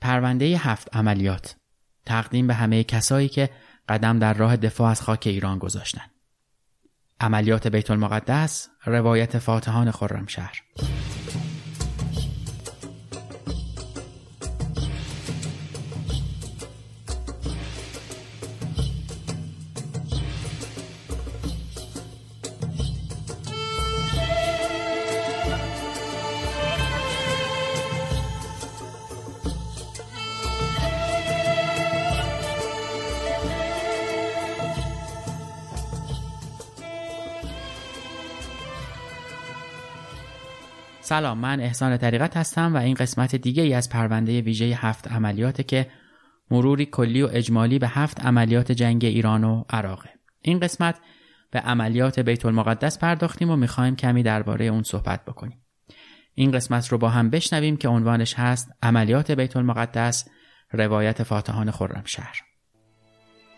پرونده هفت عملیات تقدیم به همه کسایی که قدم در راه دفاع از خاک ایران گذاشتند. عملیات بیت المقدس روایت فاتحان خرمشهر سلام من احسان طریقت هستم و این قسمت دیگه ای از پرونده ویژه هفت عملیاته که مروری کلی و اجمالی به هفت عملیات جنگ ایران و عراقه. این قسمت به عملیات بیت المقدس پرداختیم و می‌خوایم کمی درباره اون صحبت بکنیم. این قسمت رو با هم بشنویم که عنوانش هست عملیات بیت المقدس روایت فاتحان خرمشهر.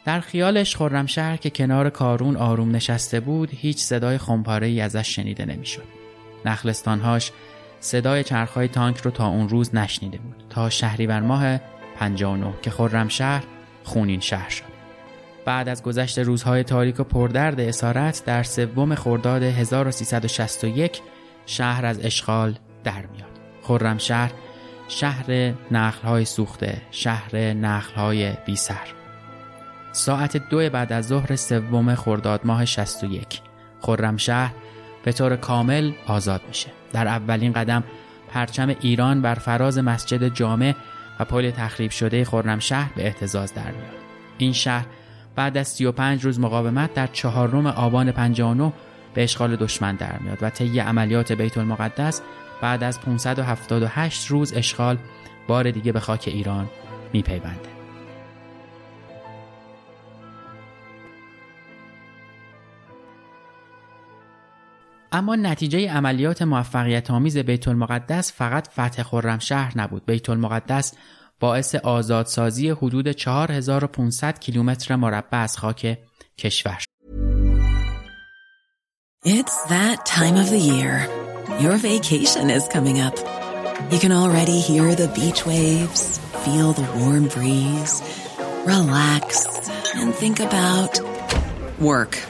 در خیالش خرمشهر که کنار کارون آروم نشسته بود هیچ صدای خمپاره ای ازش شنیده نمی‌شد. نخلستانهاش صدای چرخهای تانک رو تا اون روز نشنیده بود. تا شهریور ماه 59 که خرمشهر خونین شهر شد. بعد از گذشت روزهای تاریک و پردرد اسارت در سوم خرداد 1361 شهر از اشغال در میاد. خرمشهر شهر نخلهای سوخته شهر نخلهای بی سر. ساعت دو بعد از ظهر سوم خرداد ماه 61 خرمشهر به طور کامل آزاد میشه در اولین قدم پرچم ایران بر فراز مسجد جامع و پل تخریب شده خرمشهر به احتزاز در میاد. این شهر بعد از 35 روز مقاومت در چهارم آبان 59 به اشغال دشمن در میاد و طی عملیات بیت المقدس بعد از 578 روز اشغال بار دیگه به خاک ایران میپیونده. اما نتیجه عملیات موفقیت آمیز بیت المقدس فقط فتح خرمشهر نبود بیت المقدس باعث آزادسازی حدود 4500 کیلومتر مربع از خاک کشور It's that time of the year. Your vacation is coming up. You can already hear the beach waves, feel the warm breeze, relax and think about work.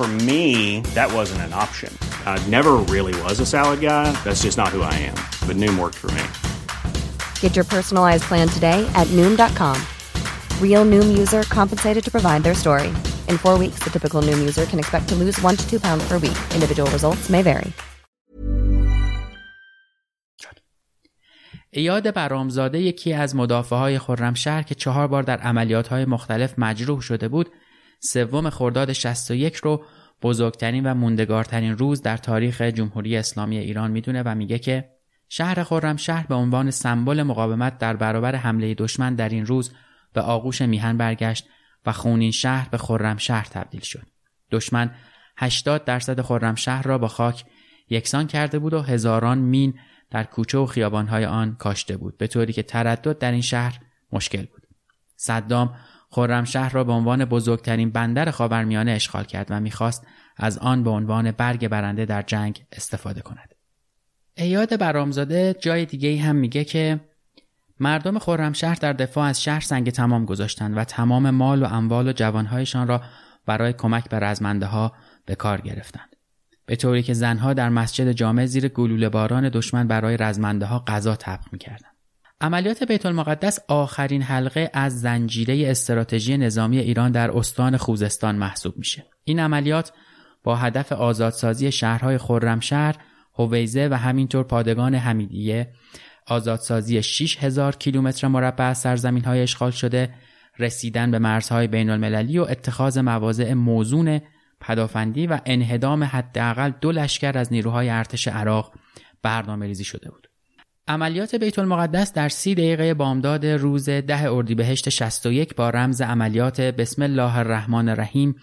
For me, that wasn't an option. I never really was a salad guy. That's just not who I am. But Noom worked for me. Get your personalized plan today at Noom.com. Real Noom user compensated to provide their story. In four weeks, the typical Noom user can expect to lose one to two pounds per week. Individual results may vary. ایاد برامزاده یکی از مدافع های خرمشهر که چهار بار در عملیات های مختلف مجروح شده بود سوم خرداد 61 رو بزرگترین و موندگارترین روز در تاریخ جمهوری اسلامی ایران می‌دونه و میگه که شهر خرمشهر به عنوان سمبل مقاومت در برابر حمله دشمن در این روز به آغوش میهن برگشت و خونین شهر به خرمشهر تبدیل شد. دشمن 80 درصد خرمشهر را با خاک یکسان کرده بود و هزاران مین در کوچه و خیابانهای آن کاشته بود به طوری که تردد در این شهر مشکل بود. صدام خرمشهر را به عنوان بزرگترین بندر خاورمیانه اشغال کرد و می‌خواست از آن به عنوان برگ برنده در جنگ استفاده کند. ایاد برامزاده جای دیگه هم میگه که مردم خرمشهر در دفاع از شهر سنگ تمام گذاشتند و تمام مال و اموال و جوانهایشان را برای کمک به رزمنده ها به کار گرفتند. به طوری که زنها در مسجد جامع زیر گلوله باران دشمن برای رزمنده ها غذا طبخ می‌کردند. عملیات بیت المقدس آخرین حلقه از زنجیره استراتژی نظامی ایران در استان خوزستان محسوب میشه. این عملیات با هدف آزادسازی شهرهای خرمشهر، هویزه و همینطور پادگان حمیدیه، آزادسازی 6000 کیلومتر مربع از سرزمین های اشغال شده، رسیدن به مرزهای بین المللی و اتخاذ مواضع موزون پدافندی و انهدام حداقل دو لشکر از نیروهای ارتش عراق برنامه ریزی شده بود. عملیات بیت المقدس در سی دقیقه بامداد روز ده اردیبهشت 61 با رمز عملیات بسم الله الرحمن الرحیم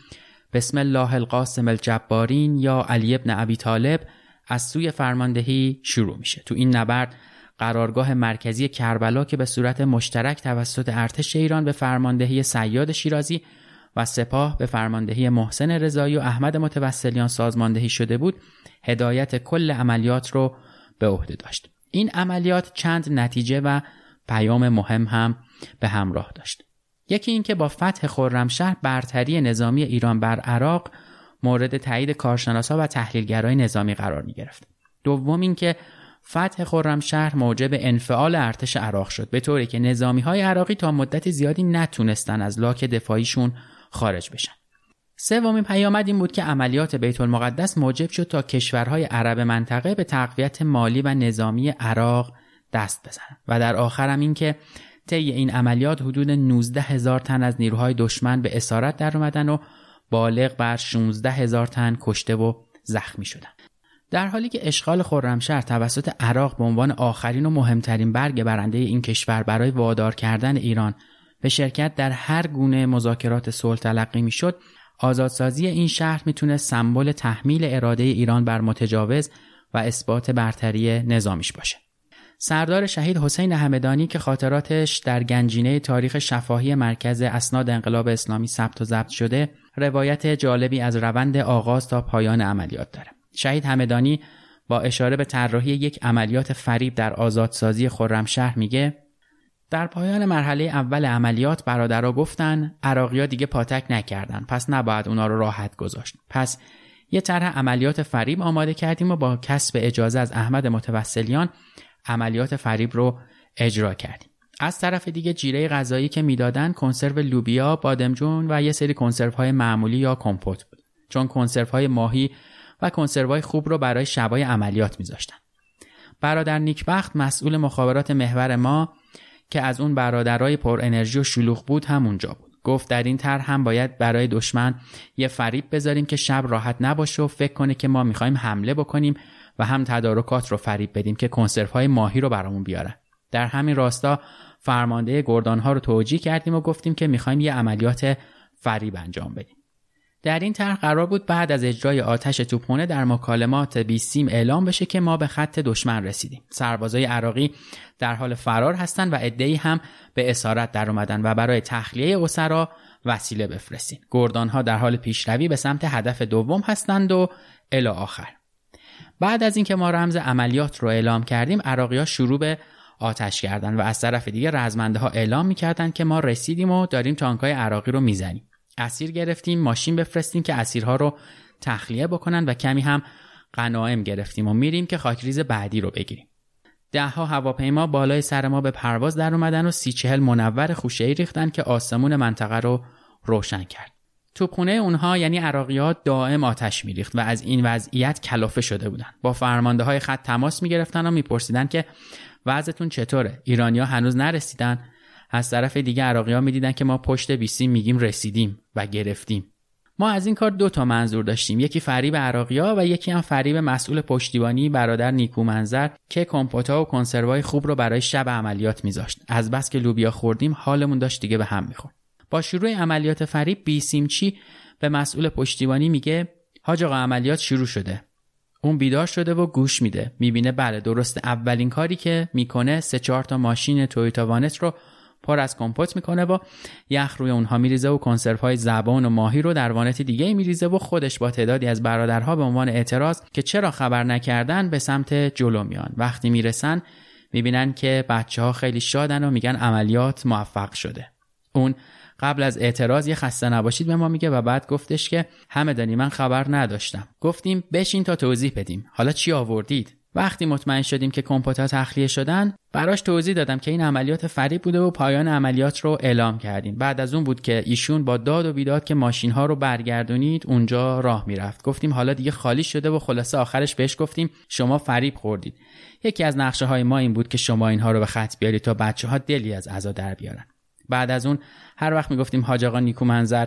بسم الله القاسم الجبارین یا علی ابن ابی طالب از سوی فرماندهی شروع میشه. تو این نبرد قرارگاه مرکزی کربلا که به صورت مشترک توسط ارتش ایران به فرماندهی سیاد شیرازی و سپاه به فرماندهی محسن رضایی و احمد متوسلیان سازماندهی شده بود هدایت کل عملیات رو به عهده داشت. این عملیات چند نتیجه و پیام مهم هم به همراه داشت یکی اینکه با فتح خرمشهر برتری نظامی ایران بر عراق مورد تایید کارشناسا و تحلیلگرای نظامی قرار می گرفت. دوم اینکه فتح خرمشهر موجب انفعال ارتش عراق شد به طوری که نظامی های عراقی تا مدت زیادی نتونستن از لاک دفاعیشون خارج بشن. سومین پیامد این بود که عملیات بیت المقدس موجب شد تا کشورهای عرب منطقه به تقویت مالی و نظامی عراق دست بزنند و در آخرم این که طی این عملیات حدود 19 هزار تن از نیروهای دشمن به اسارت در اومدن و بالغ بر 16 هزار تن کشته و زخمی شدن. در حالی که اشغال خرمشهر توسط عراق به عنوان آخرین و مهمترین برگ برنده این کشور برای وادار کردن ایران به شرکت در هر گونه مذاکرات صلح تلقی می‌شد آزادسازی این شهر می‌تونه سمبل تحمیل اراده ایران بر متجاوز و اثبات برتری نظامیش باشه. سردار شهید حسین همدانی که خاطراتش در گنجینه تاریخ شفاهی مرکز اسناد انقلاب اسلامی ثبت و ضبط شده روایت جالبی از روند آغاز تا پایان عملیات داره. شهید همدانی با اشاره به طراحی یک عملیات فریب در آزادسازی خرمشهر میگه در پایان مرحله اول عملیات برادرها گفتن عراقیا دیگه پاتک نکردن پس نباید اونا رو راحت گذاشت. پس یه طرح عملیات فریب آماده کردیم و با کسب اجازه از احمد متوسلیان عملیات فریب رو اجرا کردیم. از طرف دیگه جیره غذایی که می‌دادن کنسرو لوبیا، بادمجون و یه سری کنسرو های معمولی یا کمپوت بود. چون کنسرو های ماهی و کنسرو های خوب رو برای شبای عملیات میذاشتن. برادر نیکبخت مسئول مخابرات محور ما که از اون برادرای پر انرژی و شلوغ بود همونجا بود. گفت در این طرح هم باید برای دشمن یه فریب بذاریم که شب راحت نباشه و فکر کنه که ما می‌خوایم حمله بکنیم و هم تدارکات رو فریب بدیم که کنسرف های ماهی رو برامون بیارن. در همین راستا فرمانده گردان ها رو توجیه کردیم و گفتیم که می‌خوایم یه عملیات فریب انجام بدیم. در این طرح قرار بود بعد از اجرای آتش توپخانه در مکالمات بیسیم اعلام بشه که ما به خط دشمن رسیدیم. سربازای عراقی در حال فرار هستند و عدهای هم به اسارت در اومدن و برای تخلیه اسرا وسیله بفرستین. گردانها در حال پیشروی به سمت هدف دوم هستند و الی آخر. بعد از اینکه ما رمز عملیات رو اعلام کردیم عراقی ها شروع به آتش کردن و از طرف دیگه رزمنده ها اعلام می‌کردند که ما رسیدیم و داریم تانکای عراقی رو می‌زنیم. اسیر گرفتیم ماشین بفرستیم که اسیرها رو تخلیه بکنن و کمی هم غنایم گرفتیم و میریم که خاکریز بعدی رو بگیریم. دهها هواپیما بالای سر ما به پرواز در اومدن و سی چهل منور خوشه ای ریختن که آسمون منطقه رو روشن کرد. توپخونه اونها یعنی عراقیات دائم آتش میریخت و از این وضعیت کلافه شده بودن. با فرمانده های خط تماس می‌گرفتن و میپرسیدن که وضعتون چطوره؟ ایرانیا هنوز نرسیدن. از طرف دیگه عراقی ها می‌دیدن که ما پشت بیسی میگیم رسیدیم و گرفتیم. ما از این کار دو تا منظور داشتیم. یکی فریب عراقیا و یکی هم فریب مسئول پشتیبانی برادر نیکو منظر که کمپوتا و کنسروای خوب رو برای شب عملیات میذاشت. از بس که لوبیا خوردیم حالمون داشت دیگه به هم می‌خورد. با شروع عملیات فریب بیسیمچی به مسئول پشتیبانی میگه حاج آقا عملیات شروع شده. اون بیدار شده و گوش میده. می‌بینه بله درست اولین کاری که می‌کنه سه چهار تا ماشین تویوتا وانت رو پر از کمپوت می‌کنه و یخ روی اونها میریزه و کنسرو های زبان و ماهی رو در وانت دیگه میریزه و خودش با تعدادی از برادرها به عنوان اعتراض که چرا خبر نکردن به سمت جلو میان. وقتی می‌رسن می‌بینن که بچه ها خیلی شادن و میگن عملیات موفق شده. اون قبل از اعتراض یه خسته نباشید به ما میگه و بعد گفتش که همه دانی من خبر نداشتم. گفتیم بشین تا توضیح بدیم. حالا چی آوردید؟ وقتی مطمئن شدیم که کمپوتا تخلیه شدن براش توضیح دادم که این عملیات فریب بوده و پایان عملیات رو اعلام کردیم. بعد از اون بود که ایشون با داد و بیداد که ماشین ها رو برگردونید اونجا راه می‌رفت. گفتیم حالا دیگه خالی شده و خلاصه آخرش بهش گفتیم شما فریب خوردید. یکی از نقشه های ما این بود که شما اینها رو به خط بیارید تا بچه ها دلی از عزا در بیارن. بعد از اون هر وقت می‌گفتیم حاج آقا نیکو منظر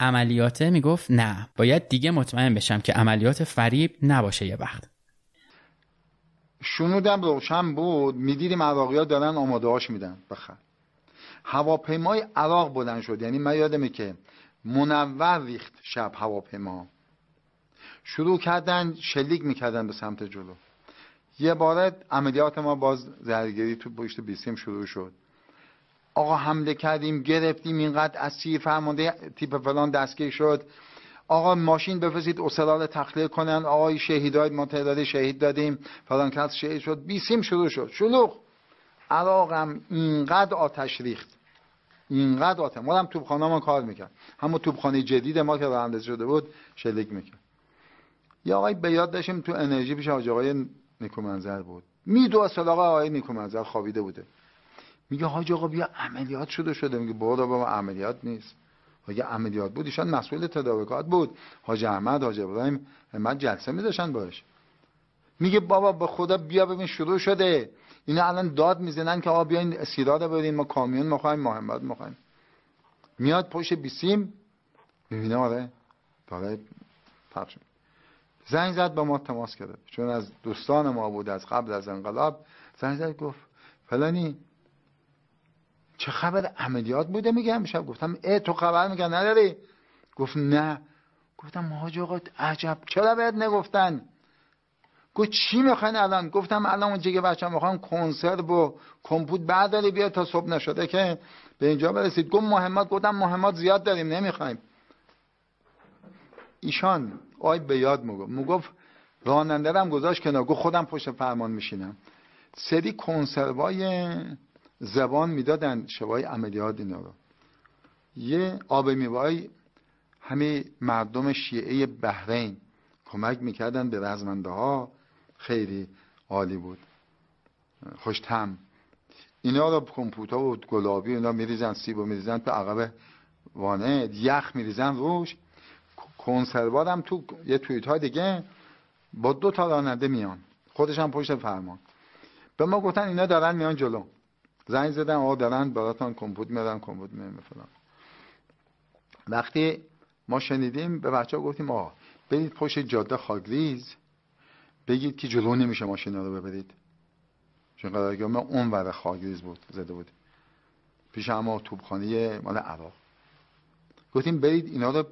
عملیاته می‌گفت نه باید دیگه مطمئن بشم که عملیات فریب نباشه یه وقت. شنودم روشن بود می‌دیدیم عراقی ها دارن آماده هاش میدن. بخر هواپیمای عراق بلند شد. یعنی من یادمه که منور ریخت شب هواپیما. شروع کردن شلیک می‌کردن به سمت جلو. یه باره عملیات ما باز زرگری تو پشت بیسیم شروع شد. آقا حمله کردیم گرفتیم اینقدر اسیر فرمانده تیپ فلان دستگیر شد. آقا ماشین بفرستید اسرال تخلیه کنن. آقای شهیدای ما تعداد شهید دادیم. فلان کس شهید شد. بیسیم شروع شد. شلوغ. عراقم اینقدر آتش ریخت. اینقدر آتش. ما هم توبخانه ما کار می‌کرد. همون توبخانه جدید ما که راه شده بود شلیک می‌کرد. یا آقای به یاد داشتیم تو انرژی پیش آقای نیکومنظر بود. میدو سراغ آقای نیکومنظر خوابیده بوده. میگه حاج آقا بیا عملیات شده شده. میگه برو بابا عملیات نیست. اگه عملیات بود ایشان مسئول تدارکات بود. حاج احمد حاج ابراهیم همت جلسه میداشن باش میگه بابا به خدا بیا ببین شروع شده. اینا الان داد می‌زنن که آقا بیاین اسیراد بریم ما کامیون می‌خوایم محمد می‌خوایم. میاد پشت بیسیم می‌بینه آره داره پخش زنگ زد به ما تماس کرده چون از دوستان ما بود از قبل از انقلاب زنگ زد گفت فلانی چه خبر عملیات بوده میگم؟ میشم گفتم ای تو خبر میگن نداری؟ گفت نه. گفتم حاج آقا عجب. چرا باید نگفتن؟ گفت چی می‌خواین الان؟ گفتم الان اون جگه بچه می‌خوام کنسرت و کمپوت برداری بیا تا صبح نشده که به اینجا برسید. گفت مهمات گفتم مهمات زیاد داریم نمی‌خوایم. ایشان آی به یاد مگو مگفت راننده گذاشت کنار. گفت خودم پشت فرمان میشینم. سری کنسروای زبان می‌دادن شبای عملیات اینا رو. یه آب میوای همه مردم شیعه بحرین کمک می‌کردن به رزمنده ها خیلی عالی بود. خوشتم اینا رو کمپوتا و گلابی اینا میریزن سیب و میریزن تو عقب وانه یخ میریزن روش. کنسروار هم تو یه تویت های دیگه با دو تا راننده میان. خودش هم پشت فرمان. به ما گفتن اینا دارن میان جلو. زنگ زدن آقا دارن براتون کمپوت میارن کمپوت میارن فلان. وقتی ما شنیدیم به بچه ها گفتیم آقا برید پشت جاده خاگریز بگید که جلو نمیشه ماشینا رو ببرید. چون قرارگاه ما اون ور خاگریز بود زده بود. پیش اما توبخانه مال عراق. گفتیم برید اینا رو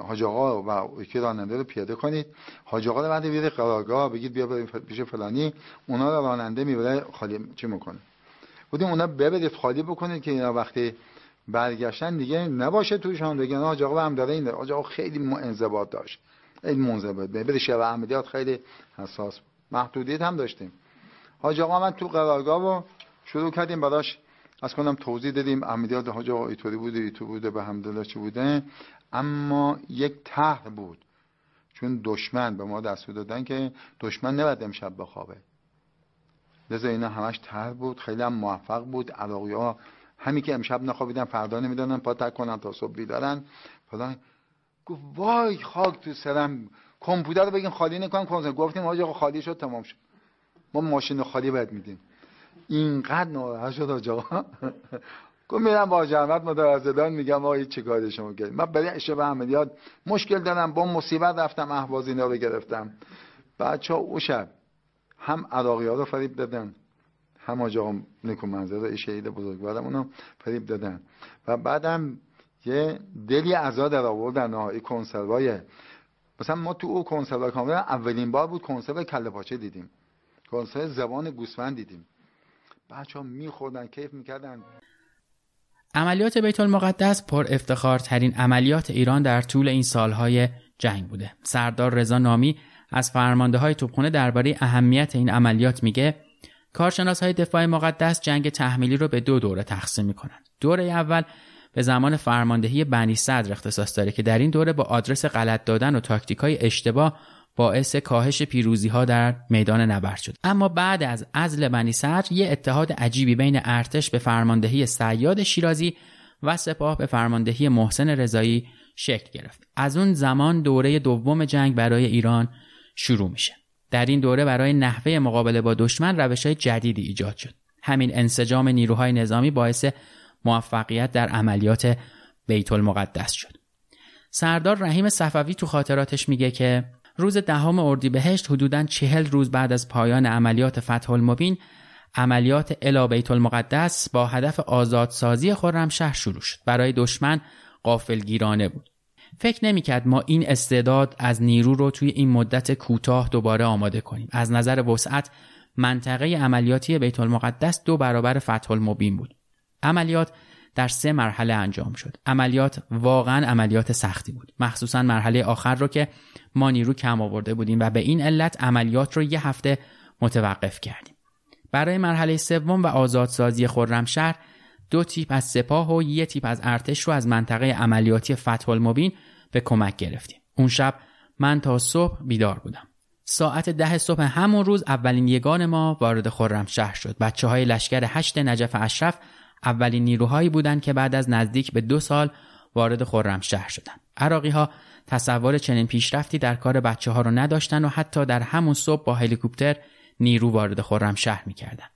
حاج آقا و یکی راننده رو پیاده کنید. حاج آقا رو بعد بیارید قرارگاه بگید بیا برید پیش فلانی. اونا رو راننده می‌بره خالی چی می‌کنه؟ بودیم اونا ببرید خالی بکنید که اینا وقتی برگشتن دیگه نباشه توشان بگن آقا آقا هم داره این آقا خیلی انضباط داشت. این منضبط بده شب عملیات خیلی حساس. محدودیت هم داشتیم. حاج آقا من تو قرارگاه و شروع کردیم براش از کنم توضیح دادیم. عملیات حاج آقا ایطوری بوده ایتو بوده به همدلله چی بوده. اما یک طرح بود. چون دشمن به ما دستور دادن که دشمن نباید امشب بخوابه. لذا اینا همش تر بود خیلی هم موفق بود. عراقی ها همین که امشب نخوابیدن فردا نمی‌دانن پا تک کنن تا صبح بیدارن. فلان. گفت وای خاک تو سرم. کمپیوتر رو بگیم خالی نکن کن گفتیم آقا خالی شد تمام شد. ما ماشین خالی باید میدیم. اینقدر ناراحت شد آقا. گفت میرم با جمعت مدرزدان میگم آقا چه کاری شما کردیم من برای اشتباه عملیات مشکل دارم با مصیبت رفتم اهواز اینا رو گرفتم. بچه ها او شب هم عراقی ها رو فریب دادن هم آجا نیکو منظر شهید بزرگوارم اونو فریب دادن. و بعدم یه دلی ازا در آوردن این کنسروای. مثلا ما تو او کنسروای کامل اولین بار بود کنسرو کله پاچه دیدیم. کنسرو زبان گوسفند دیدیم. بچه ها میخوردن کیف می‌کردن. عملیات بیت المقدس پر افتخار ترین عملیات ایران در طول این سالهای جنگ بوده. سردار رضا نامی از فرمانده های توپخونه درباره اهمیت این عملیات میگه کارشناس های دفاع مقدس جنگ تحمیلی رو به دو دوره تقسیم می‌کنند. دوره اول به زمان فرماندهی بنی صدر اختصاص داره که در این دوره با آدرس غلط دادن و تاکتیک های اشتباه باعث کاهش پیروزی ها در میدان نبرد شد اما بعد از ازل بنی صدر یه اتحاد عجیبی بین ارتش به فرماندهی سیاد شیرازی و سپاه به فرماندهی محسن رضایی شکل گرفت از اون زمان دوره دوم جنگ برای ایران شروع میشه. در این دوره برای نحوه مقابله با دشمن روش های جدیدی ایجاد شد. همین انسجام نیروهای نظامی باعث موفقیت در عملیات بیت المقدس شد. سردار رحیم صفوی تو خاطراتش میگه که روز دهم اردیبهشت حدوداً چهل روز بعد از پایان عملیات فتح المبین عملیات الا بیت المقدس با هدف آزادسازی خرمشهر شروع شد. برای دشمن قافلگیرانه بود. فکر نمی‌کرد ما این استعداد از نیرو رو توی این مدت کوتاه دوباره آماده کنیم. از نظر وسعت منطقه عملیاتی بیت المقدس دو برابر فتح المبین بود. عملیات در سه مرحله انجام شد. عملیات واقعا عملیات سختی بود. مخصوصا مرحله آخر رو که ما نیرو کم آورده بودیم و به این علت عملیات رو یه هفته متوقف کردیم. برای مرحله سوم و آزادسازی خرمشهر دو تیپ از سپاه و یه تیپ از ارتش رو از منطقه عملیاتی فتح المبین به کمک گرفتیم. اون شب من تا صبح بیدار بودم. ساعت ده صبح همون روز اولین یگان ما وارد خرمشهر شد. بچه های لشکر هشت نجف اشرف اولین نیروهایی بودند که بعد از نزدیک به دو سال وارد خرمشهر شدند. عراقی ها تصور چنین پیشرفتی در کار بچه ها رو نداشتن و حتی در همون صبح با هلیکوپتر نیرو وارد خرمشهر می‌کردن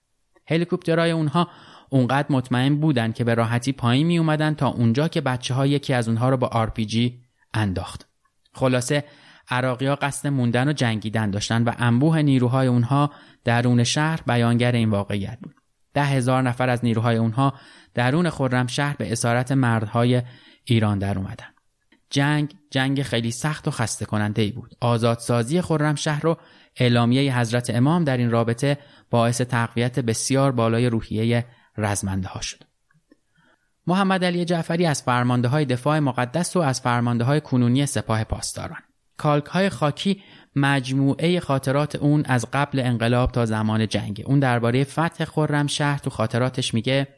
هلیکوپترهای اونها اونقدر مطمئن بودن که به راحتی پایین می اومدن تا اونجا که بچه ها یکی از اونها رو با آرپیجی انداخت. خلاصه عراقی ها قصد موندن و جنگیدن داشتن و انبوه نیروهای اونها درون شهر بیانگر این واقعیت بود. ده هزار نفر از نیروهای اونها درون خرم شهر به اسارت مردهای ایران در اومدن. جنگ جنگ خیلی سخت و خسته کننده ای بود. آزادسازی خرم شهر رو اعلامیه حضرت امام در این رابطه باعث تقویت بسیار بالای روحیه رزمنده ها شد. محمد علی جعفری از فرمانده های دفاع مقدس و از فرمانده های کنونی سپاه پاسداران. کالک های خاکی مجموعه خاطرات اون از قبل انقلاب تا زمان جنگ. اون درباره فتح خرم شهر تو خاطراتش میگه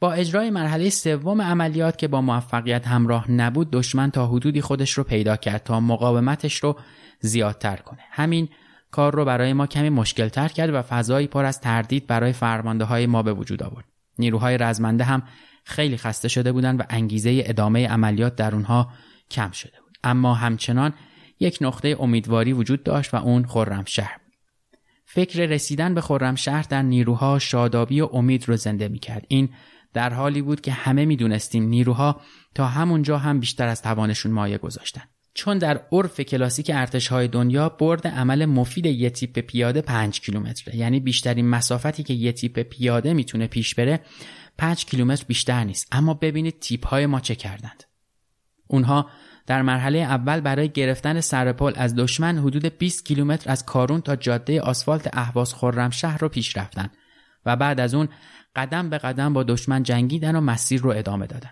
با اجرای مرحله سوم عملیات که با موفقیت همراه نبود دشمن تا حدودی خودش رو پیدا کرد تا مقاومتش رو زیادتر کنه همین کار رو برای ما کمی مشکل تر کرد و فضایی پر از تردید برای فرمانده های ما به وجود آورد. نیروهای رزمنده هم خیلی خسته شده بودند و انگیزه ادامه عملیات در اونها کم شده بود. اما همچنان یک نقطه امیدواری وجود داشت و اون خرمشهر بود. فکر رسیدن به خرمشهر در نیروها شادابی و امید رو زنده می‌کرد. این در حالی بود که همه می‌دونستیم نیروها تا همونجا هم بیشتر از توانشون مایه گذاشتن. چون در عرف کلاسیک ارتش های دنیا برد عمل مفید یه تیپ پیاده 5 کیلومتره. یعنی بیشترین مسافتی که یه تیپ پیاده می‌تونه پیش بره 5 کیلومتر بیشتر نیست. اما ببینید تیپ های ما چه کردند. اونها در مرحله اول برای گرفتن سرپل از دشمن حدود 20 کیلومتر از کارون تا جاده آسفالت اهواز شهر رو پیش رفتن و بعد از اون قدم به قدم با دشمن جنگیدن و مسیر رو ادامه دادن.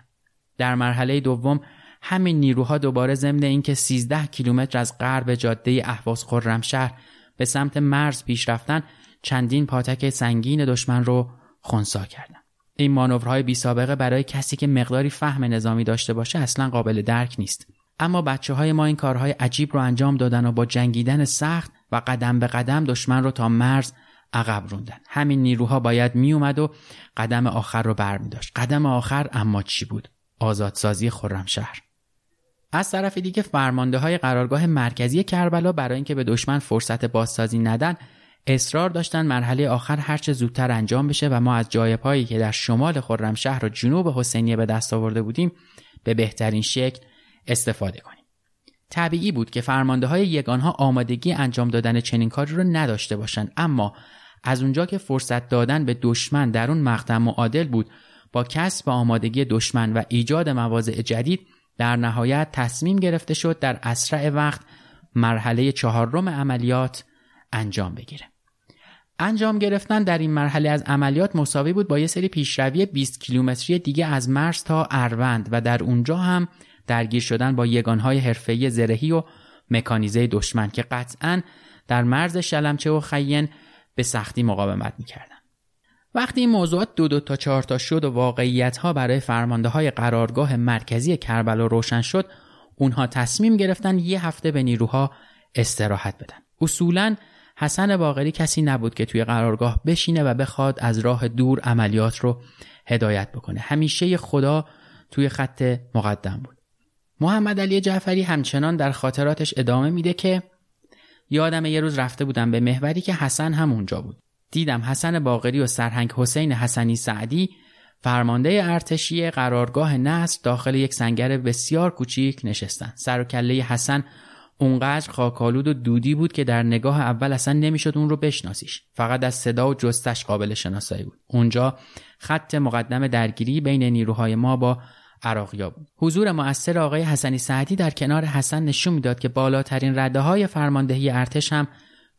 در مرحله دوم همین نیروها دوباره ضمن اینکه 13 کیلومتر از غرب جاده اهواز خرمشهر به سمت مرز پیش رفتن چندین پاتک سنگین دشمن رو خونسا کردن. این مانورهای بی سابقه برای کسی که مقداری فهم نظامی داشته باشه اصلا قابل درک نیست. اما بچه های ما این کارهای عجیب رو انجام دادن و با جنگیدن سخت و قدم به قدم دشمن رو تا مرز عقب روندن. همین نیروها باید می اومد و قدم آخر رو بر می داشت. قدم آخر اما چی بود؟ آزادسازی خرمشهر از طرف دیگه فرمانده های قرارگاه مرکزی کربلا برای اینکه به دشمن فرصت بازسازی ندن اصرار داشتن مرحله آخر هرچه زودتر انجام بشه و ما از جای پایی که در شمال خرمشهر و جنوب حسینیه به دست آورده بودیم به بهترین شکل استفاده کنیم. طبیعی بود که فرمانده های یگانها آمادگی انجام دادن چنین کاری رو نداشته باشند اما از اونجا که فرصت دادن به دشمن در اون مقطع معادل بود با کسب آمادگی دشمن و ایجاد مواضع جدید در نهایت تصمیم گرفته شد در اسرع وقت مرحله چهارم عملیات انجام بگیره. انجام گرفتن در این مرحله از عملیات مساوی بود با یه سری پیشروی 20 کیلومتری دیگه از مرز تا اروند و در اونجا هم درگیر شدن با یگانهای حرفه‌ای زرهی و مکانیزه دشمن که قطعا در مرز شلمچه و خین به سختی مقاومت می‌کردن. وقتی این موضوعات دو دو تا چهار تا شد و واقعیت ها برای فرمانده های قرارگاه مرکزی کربلا روشن شد اونها تصمیم گرفتن یه هفته به نیروها استراحت بدن. اصولا حسن باقری کسی نبود که توی قرارگاه بشینه و بخواد از راه دور عملیات رو هدایت بکنه. همیشه خدا توی خط مقدم بود. محمد علی جعفری همچنان در خاطراتش ادامه میده که یادم یه روز رفته بودم به محوری که حسن هم اونجا بود. دیدم حسن باقری و سرهنگ حسین حسنی سعدی فرمانده ارتشی قرارگاه نصر داخل یک سنگر بسیار کوچیک نشستن. سر و کله حسن اونقدر خاکالود و دودی بود که در نگاه اول اصلا نمی‌شد اون رو بشناسیش. فقط از صدا و جستش قابل شناسایی بود. اونجا خط مقدم درگیری بین نیروهای ما با عراقیا بود. حضور مؤثر آقای حسنی سعدی در کنار حسن نشون می‌داد که بالاترین رده های فرماندهی ارتش هم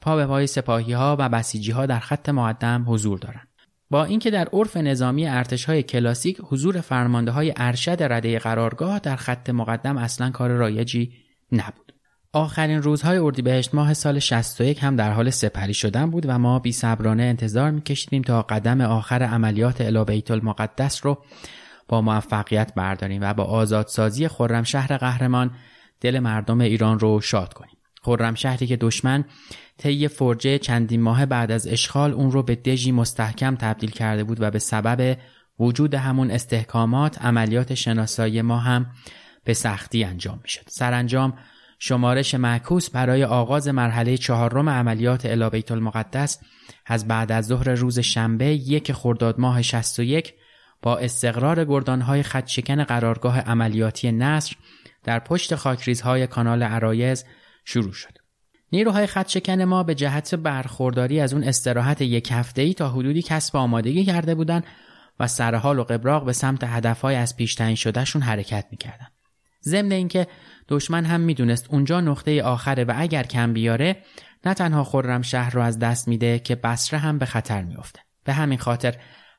پا به پای سپاهی ها و بسیجی ها در خط مقدم حضور دارند با اینکه در عرف نظامی ارتش های کلاسیک حضور فرمانده های ارشد رده قرارگاه در خط مقدم اصلا کار رایجی نبود آخرین روزهای اردیبهشت ماه سال 61 هم در حال سپری شدن بود و ما بی صبرانه انتظار میکشیدیم تا قدم آخر عملیات الابیت المقدس رو با موفقیت برداریم و با آزادسازی خرمشهر قهرمان دل مردم ایران رو شاد کنیم. خرمشهری که دشمن طی فرجه چندین ماه بعد از اشغال اون رو به دژی مستحکم تبدیل کرده بود و به سبب وجود همون استحکامات عملیات شناسایی ما هم به سختی انجام می‌شد. سرانجام شمارش معکوس برای آغاز مرحله چهارم عملیات الابیت المقدس از بعد از ظهر روز شنبه یک خرداد ماه 61 با استقرار گردانهای خدشکن قرارگاه عملیاتی نصر در پشت خاکریزهای کانال عرایز شروع شد. نیروهای خدشکن ما به جهت برخورداری از اون استراحت یک هفته ای تا حدودی کسب آمادگی کرده بودند و سرحال و قبراق به سمت هدفهای از پیش تعیین شدهشون حرکت می‌کردن. ضمن اینکه دشمن هم می‌دونست اونجا نقطه آخره و اگر کم بیاره نه تنها خرم شهر رو از دست میده که بسره هم به خطر میافته. به همین خاطر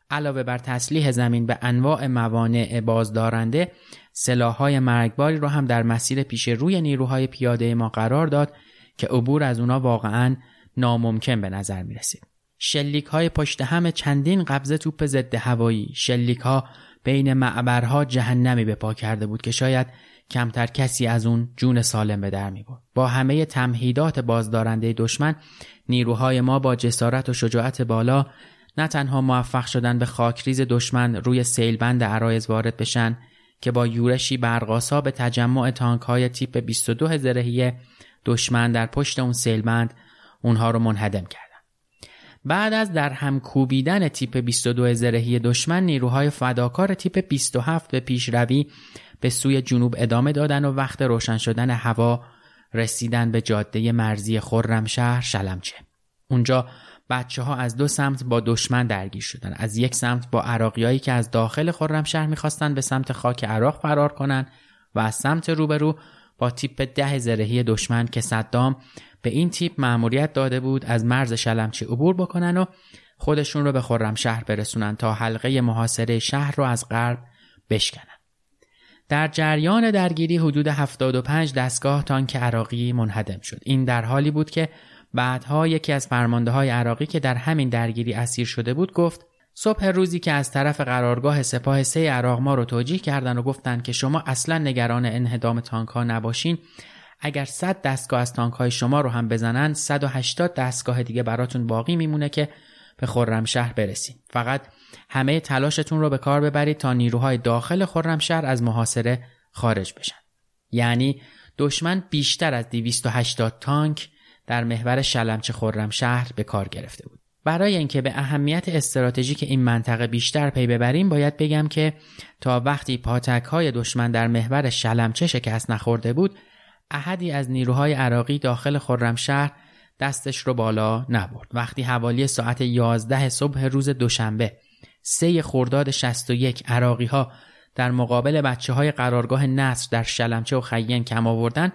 علاوه بر تسلیح زمین به انواع موانع بازدارنده سلاحهای مرگباری رو هم در مسیر پیش روی نیروهای پیاده ما قرار داد که عبور از اونا واقعا ناممکن به نظر می رسید. شلیک های پشت هم چندین قبضه توپ ضد هوایی شلیک ها بین معبرها جهنمی به پا کرده بود که شاید کمتر کسی از اون جون سالم به در می بود. با همه تمهیدات بازدارنده دشمن نیروهای ما با جسارت و شجاعت بالا نه تنها موفق شدن به خاکریز دشمن روی سیلبند عرایز وارد بشن که با یورشی برقاسا به تجمع تانک های تیپ 22 زرهی دشمن در پشت اون سیلبند اونها رو منهدم کردن. بعد از در هم کوبیدن تیپ 22 زرهی دشمن نیروهای فداکار تیپ 27 به پیشروی به سوی جنوب ادامه دادن و وقت روشن شدن هوا رسیدن به جاده مرزی خرمشهر شلمچه. اونجا بچه ها از دو سمت با دشمن درگیر شدن. از یک سمت با عراقیایی که از داخل خرمشهر می‌خواستند به سمت خاک عراق فرار کنند و از سمت روبرو با تیپ ده زرهی دشمن که صدام به این تیپ مأموریت داده بود از مرز شلمچی عبور بکنن و خودشون رو به خرمشهر برسونن تا حلقه محاصره شهر رو از غرب بشکنن. در جریان درگیری حدود 75 دستگاه تانک عراقی منهدم شد. این در حالی بود که بعدها یکی از فرمانده های عراقی که در همین درگیری اسیر شده بود گفت صبح روزی که از طرف قرارگاه سپاه سه عراق ما رو توجیه کردن و گفتند که شما اصلا نگران انهدام تانک ها نباشین اگر 100 دستگاه از تانک های شما رو هم بزنن 180 دستگاه دیگه براتون باقی میمونه که به خرمشهر برسین. فقط همه تلاشتون رو به کار ببرید تا نیروهای داخل خرمشهر از محاصره خارج بشن. یعنی دشمن بیشتر از 280 تانک در محور شلمچه خرم شهر به کار گرفته بود. برای اینکه به اهمیت استراتژیک این منطقه بیشتر پی ببریم باید بگم که تا وقتی پاتک های دشمن در محور شلمچه شکست نخورده بود احدی از نیروهای عراقی داخل خرمشهر دستش رو بالا نبرد وقتی حوالی ساعت 11 صبح روز دوشنبه سه خرداد 61 عراقی ها در مقابل بچه های قرارگاه نصر در شلمچه و خیین کم آوردن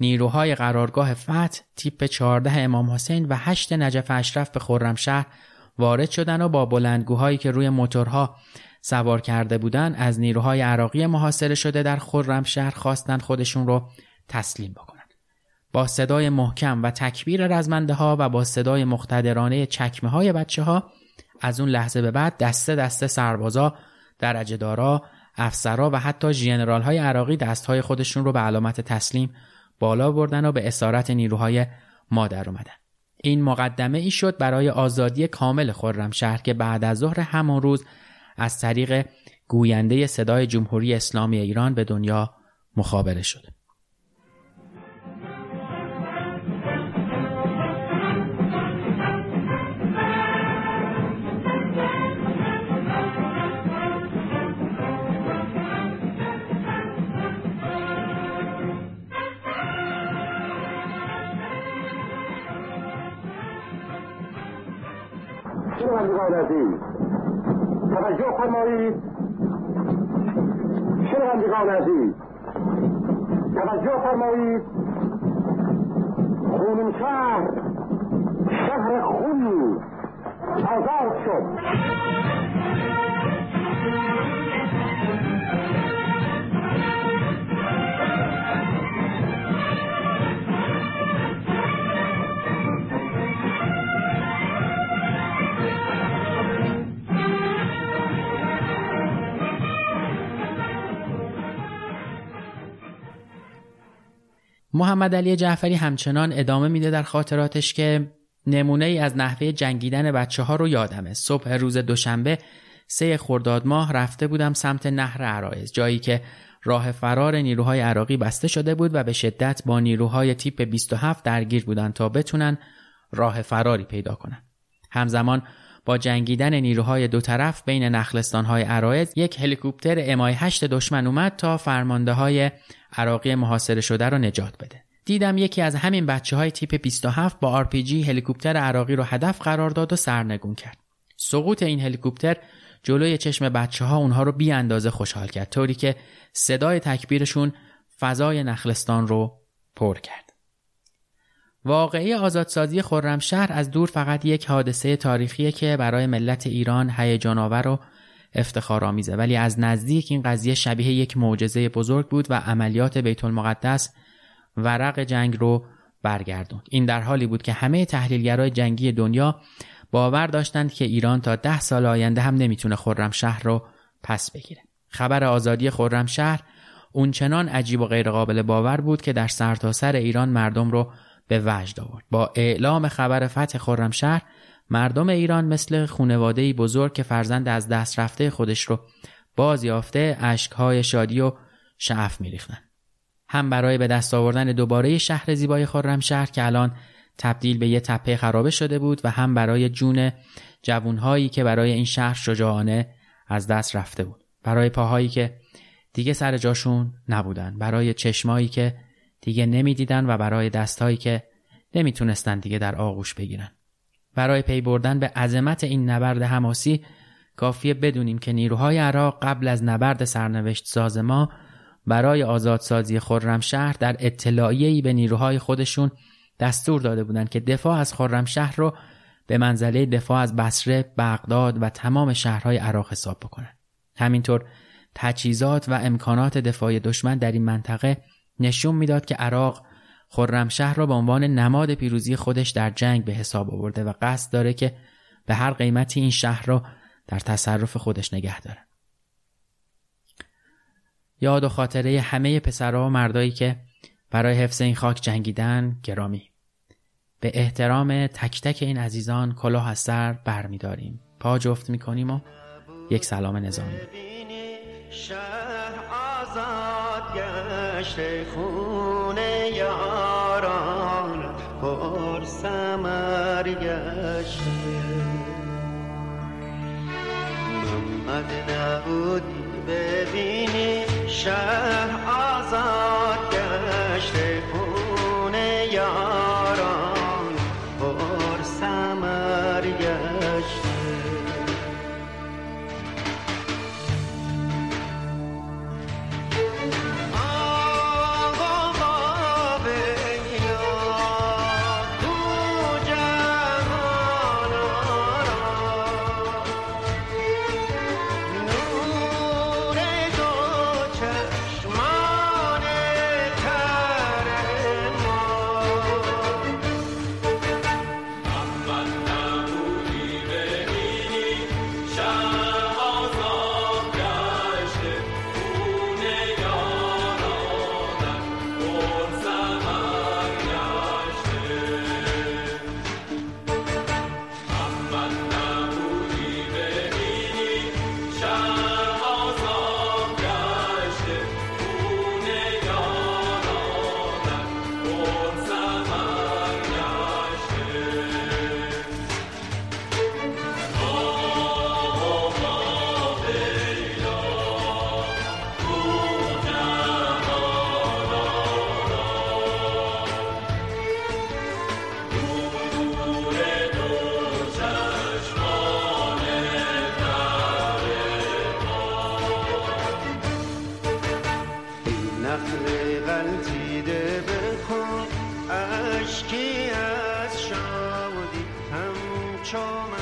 نیروهای قرارگاه فتح تیپ 14 امام حسین و 8 نجف اشرف به خرمشهر وارد شدن و با بلندگوهایی که روی موتورها سوار کرده بودند از نیروهای عراقی محاصره شده در خرمشهر خواستند خودشون رو تسلیم بکنند. با صدای محکم و تکبیر رزمنده ها و با صدای مقتدرانه چکمه های بچه ها از اون لحظه به بعد دسته دسته سربازا درجه دارا افسرا و حتی ژنرال های عراقی دست های خودشون رو به علامت تسلیم بالا بردن و به اسارت نیروهای ما در اومدن این مقدمه ای شد برای آزادی کامل خرمشهر که بعد از ظهر همان روز از طریق گوینده صدای جمهوری اسلامی ایران به دنیا مخابره شد. محمد علی جعفری همچنان ادامه میده در خاطراتش که نمونه ای از نحوه جنگیدن بچه ها رو یادمه. صبح روز دوشنبه سه خرداد ماه رفته بودم سمت نهر عرایز جایی که راه فرار نیروهای عراقی بسته شده بود و به شدت با نیروهای تیپ 27 درگیر بودند تا بتونن راه فراری پیدا کنن. همزمان با جنگیدن نیروهای دو طرف بین نخلستانهای عرایز یک هلیکوپتر امای 8 دشمن اومد تا فرمانده های عراقی محاصره شده رو نجات بده. دیدم یکی از همین بچه های تیپ 27 با RPG هلیکوپتر عراقی رو هدف قرار داد و سرنگون کرد. سقوط این هلیکوپتر جلوی چشم بچه ها اونها رو بی اندازه خوشحال کرد طوری که صدای تکبیرشون فضای نخلستان رو پر کرد. واقعی آزادسازی خرمشهر از دور فقط یک حادثه تاریخیه که برای ملت ایران هیجان آور و افتخارآمیزه ولی از نزدیک این قضیه شبیه یک معجزه بزرگ بود و عملیات بیت المقدس ورق جنگ رو برگردوند. این در حالی بود که همه تحلیلگرای جنگی دنیا باور داشتند که ایران تا ده سال آینده هم نمی‌تونه خرمشهر رو پس بگیره. خبر آزادی خرمشهر اونچنان عجیب و غیرقابل باور بود که در سرتاسر سر ایران مردم رو به وجد آورد. با اعلام خبر فتح خرمشهر مردم ایران مثل خونواده بزرگ که فرزند از دست رفته خودش رو باز یافته اشکهای شادی و شعف میریختن. هم برای به دست آوردن دوباره شهر زیبای خرمشهر که الان تبدیل به یه تپه خرابه شده بود و هم برای جون جوونهایی که برای این شهر شجاعانه از دست رفته بود. برای پاهایی که دیگه سر جاشون نبودن. برای چشمایی که دیگه نمی‌دیدن و برای دستهایی که نمی‌تونستن دیگه در آغوش بگیرن. برای پی بردن به عظمت این نبرد حماسی کافیه بدونیم که نیروهای عراق قبل از نبرد سرنوشت ساز ما برای آزادسازی خرمشهر در اطلاعیه‌ای به نیروهای خودشون دستور داده بودند که دفاع از خرمشهر رو به منزله دفاع از بصره، بغداد و تمام شهرهای عراق حساب بکنن. همینطور تجهیزات و امکانات دفاع دشمن در این منطقه نشون می‌داد که عراق خرمشهر را به عنوان نماد پیروزی خودش در جنگ به حساب آورده و قصد داره که به هر قیمتی این شهر را در تصرف خودش نگه داره. یاد و خاطره همه پسرها و مردایی که برای حفظ این خاک جنگیدن گرامی. به احترام تک تک این عزیزان کلاه از سر برمیداریم. پا جفت می‌کنیم و یک سلام نظامی. گشت خون یاران پر سمر گشته. محمد نبودی ببینی شهر